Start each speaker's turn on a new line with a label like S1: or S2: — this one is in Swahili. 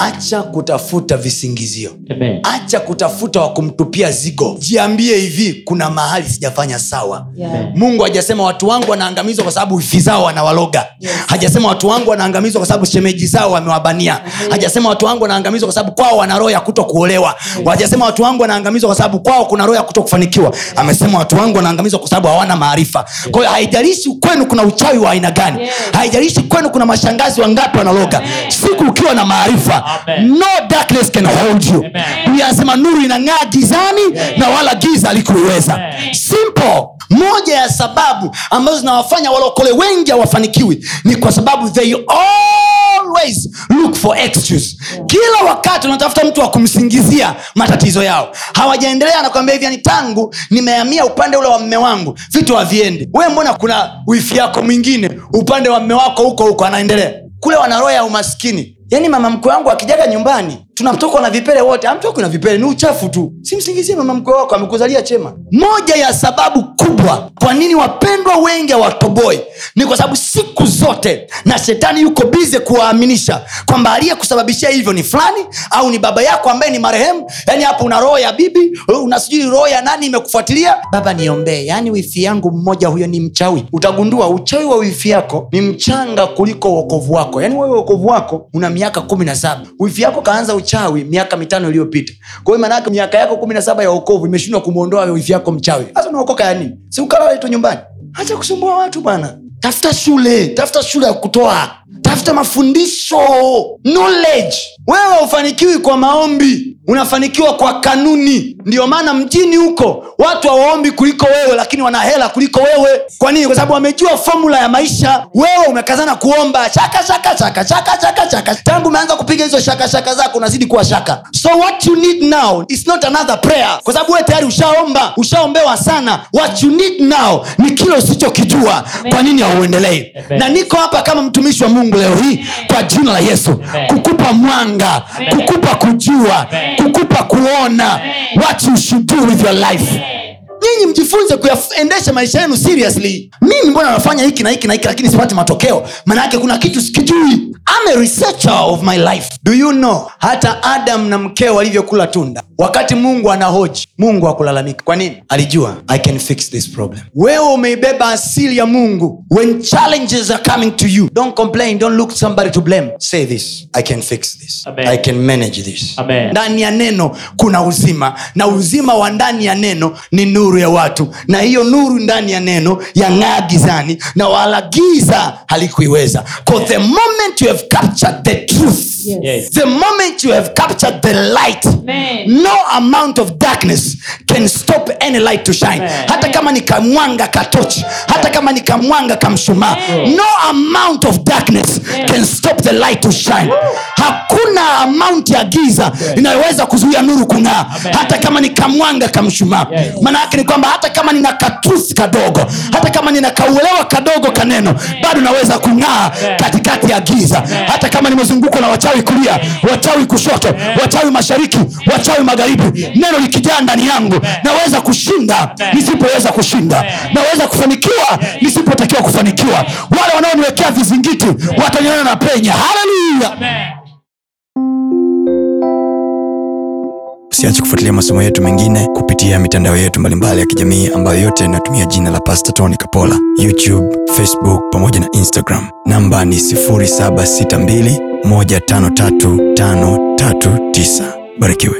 S1: acha kutafuta visingizio.
S2: Amen.
S1: acha kutafuta wa kumtupia zigo. Jiambie hivi kuna mahali sijafanya sawa.
S3: Yeah.
S1: mungu hajasema watu wangu wanaangamizwa kwa sababu wifi zao wanawaloga.
S3: Yes.
S1: hajasema watu wangu wanaangamizwa kwa sababu shemeji zao wamewabania. Hajasema watu wangu wanaangamizwa kwa sababu kwao wana roho ya kuto kuolewa hajasema watu wangu wanaangamizwa kwa sababu kwao kuna roho ya kuto kufanikiwa amesema watu wangu wanaangamizwa kwa sababu hawana maarifa. Kwa hiyo haijalishi kwenu kuna uchawi wa aina gani.
S3: Yes.
S1: haijalishi kwenu kuna mashangazi wangapi wanaloga. Siku ukiwa na maarifa
S2: Amen.
S1: no darkness can hold you.
S2: Amen.
S1: Biblia inasema nuru inang'aa gizani na wala giza alikuiweza simple. Moja ya sababu ambazo zinawafanya walokole wengi hawafanikiwi ni kwa sababu they always look for excuse. Kila wakati unatafuta mtu wa kumsingizia matatizo yao. Hawajaendelea nakuambia hivi yani tangu nimehamia upande ule wa mme wangu vitu haviendi. We mbona kuna wifi yako mwingine upande wa mme wako huko huko anaendelea? Kule wana roho ya umaskini yaani mama mkwe wangu akijaga nyumbani tunatokwa na vipele wote. Amtoki na vipele ni uchafu tu. Simsingizie mama mkwe wako amekuzalia chema. Moja ya sababu kubwa kwa nini wapendwa wengi hawatoboi ni kwa sababu siku zote na shetani yuko bize kuwaaminisha kwamba aliyekusababishia hivyo ni fulani au ni baba yako ambaye ni marehemu. Yaani hapo una roho ya bibi una sijui roho ya nani imekufuatilia. Baba niombee yaani wifi yangu mmoja huyo ni mchawi. Utagundua uchawi wa wifi yako ni mchanga kuliko uokovu wako. Yaani wewe uokovu wako una miaka kumi na saba. Wifi yako kaanza uchawi miaka mitano iliyopita. Kwao maanake miaka yako kumi na saba ya okovu imeshindwa kumwondoa wifi yako mchawi. Hasa unaokoka ya nini si ukalale nyumbani? Hacha kusumbua watu bwana. Tafuta shule. Tafuta shule ya kutoa tafuta mafundisho. Knowledge. Wewe ufanikiwi kwa maombi. Unafanikiwa kwa kanuni. Ndio maana mjini huko watu hawaombi kuliko wewe lakini wana hela kuliko wewe. Kwa nini? Kwa sababu wamejua fomula ya maisha. Wewe umekazana kuomba shaka shaka shaka shaka shaka shaka. Tangu umeanza kupiga hizo shaka shaka zako unazidi kuwa shaka. So what you need now is not another prayer. Kwa sababu wewe tayari ushaomba ushaombewa sana. What you need now ni kile usichokijua. Kwa nini hauendelei? Na niko hapa kama mtumishi wa mungu leo hii kwa jina la yesu
S2: Amen.
S1: kukupa mwanga
S2: Amen.
S1: kukupa kujua
S2: Amen.
S1: kukupa kuona what you should do with your life nyinyi mjifunze kuyaendesha maisha yenu seriously. Mimi mbona nafanya hiki na hiki na hiki lakini sipati matokeo? Maanayake kuna kitu sikijui. I'm a researcher of my life. Do you know? Hata adam na mkeo walivyokula tunda wakati mungu anahoji mungu akulalamika kwa nini? Alijua i can fix this problem. Wewe umeibeba asili ya mungu. When challenges are coming to you don't complain don't look somebody to blame. Say this i can fix this.
S2: Amen.
S1: i can manage this. Ndani ya neno kuna uzima na uzima wa ndani ya neno ni nuru ya watu na hiyo nuru ndani ya neno yang'aa gizani na wala giza halikuiweza. The moment you have captured the
S3: Yes.
S1: The moment you have captured the light
S3: Amen.
S1: no amount of darkness can stop any light to shine.
S2: Amen.
S1: hata kama ni kamwanga katochi hata kama ni kamwanga kamshumaa no amount of darkness can stop the light to shine. Hakuna amount ya giza inayoweza kuzuia nuru kung'aa. Hata kama ni kamwanga kamshumaa
S2: Yes.
S1: maana yake ni kwamba hata kama nina katruth kadogo hata kama nina kauelewa kadogo kaneno bado naweza kung'aa katikati ya giza. Hata kama nimezungukwa na wachawi kulia wachawi kushoto wachawi mashariki wachawi magharibi. Neno likijaa ndani yangu naweza kushinda nisipoweza kushinda. Naweza kufanikiwa nisipotakiwa kufanikiwa. Wale wanaoniwekea vizingiti wataniona na penya. Haleluya
S4: usiache kufuatilia masomo yetu mengine kupitia mitandao yetu mbalimbali ya kijamii ambayo yote inatumia jina la Pastor tony kapola. Youtube facebook pamoja na instagram. Namba ni 762153539 barikiwe